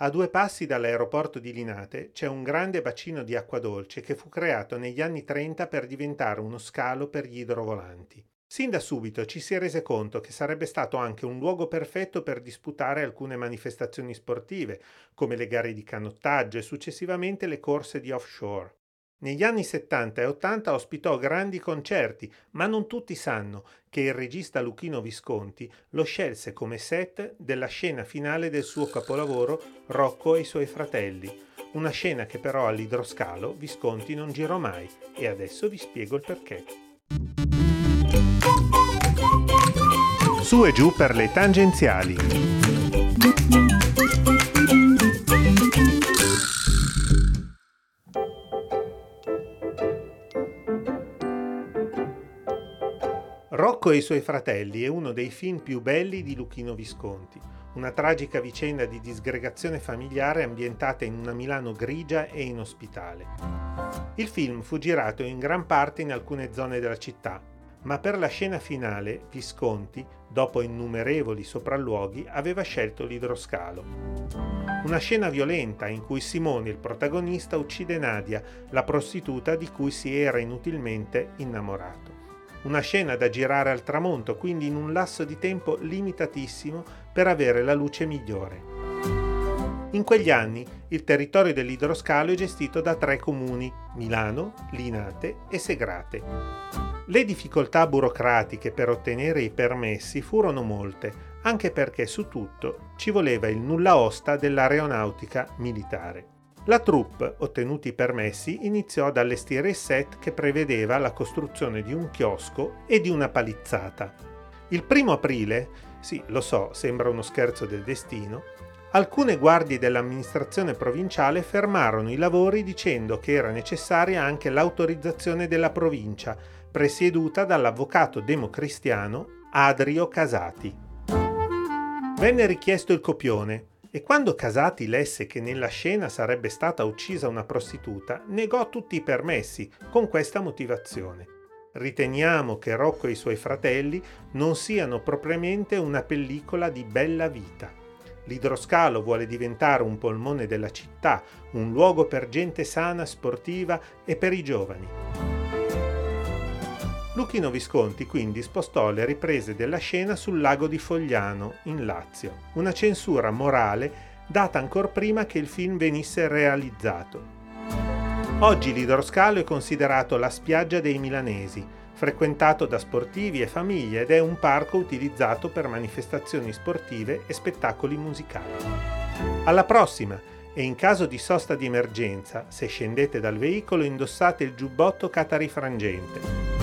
A due passi dall'aeroporto di Linate c'è un grande bacino di acqua dolce che fu creato negli anni 30 per diventare uno scalo per gli idrovolanti. Sin da subito ci si è rese conto che sarebbe stato anche un luogo perfetto per disputare alcune manifestazioni sportive, come le gare di canottaggio e successivamente le corse di offshore. Negli anni 70 e 80 ospitò grandi concerti, ma non tutti sanno che il regista Luchino Visconti lo scelse come set della scena finale del suo capolavoro Rocco e i suoi fratelli, una scena che però all'idroscalo Visconti non girò mai e adesso vi spiego il perché. Su e giù per le tangenziali. Rocco e i suoi fratelli è uno dei film più belli di Luchino Visconti, una tragica vicenda di disgregazione familiare ambientata in una Milano grigia e inospitale. Il film fu girato in gran parte in alcune zone della città, ma per la scena finale Visconti, dopo innumerevoli sopralluoghi, aveva scelto l'idroscalo. Una scena violenta in cui Simone, il protagonista, uccide Nadia, la prostituta di cui si era inutilmente innamorato. Una scena da girare al tramonto, quindi in un lasso di tempo limitatissimo per avere la luce migliore. In quegli anni il territorio dell'idroscalo è gestito da tre comuni, Milano, Linate e Segrate. Le difficoltà burocratiche per ottenere i permessi furono molte, anche perché su tutto ci voleva il nulla osta dell'aeronautica militare. La troupe, ottenuti i permessi, iniziò ad allestire il set che prevedeva la costruzione di un chiosco e di una palizzata. Il primo aprile, sì, lo so, sembra uno scherzo del destino, alcune guardie dell'amministrazione provinciale fermarono i lavori dicendo che era necessaria anche l'autorizzazione della provincia, presieduta dall'avvocato democristiano Adrio Casati. Venne richiesto il copione, e quando Casati lesse che nella scena sarebbe stata uccisa una prostituta, negò tutti i permessi con questa motivazione. Riteniamo che Rocco e i suoi fratelli non siano propriamente una pellicola di bella vita. L'idroscalo vuole diventare un polmone della città, un luogo per gente sana, sportiva e per i giovani. Luchino Visconti quindi spostò le riprese della scena sul lago di Fogliano, in Lazio, una censura morale data ancora prima che il film venisse realizzato. Oggi l'idroscalo è considerato la spiaggia dei milanesi, frequentato da sportivi e famiglie ed è un parco utilizzato per manifestazioni sportive e spettacoli musicali. Alla prossima! E in caso di sosta di emergenza, se scendete dal veicolo indossate il giubbotto catarifrangente.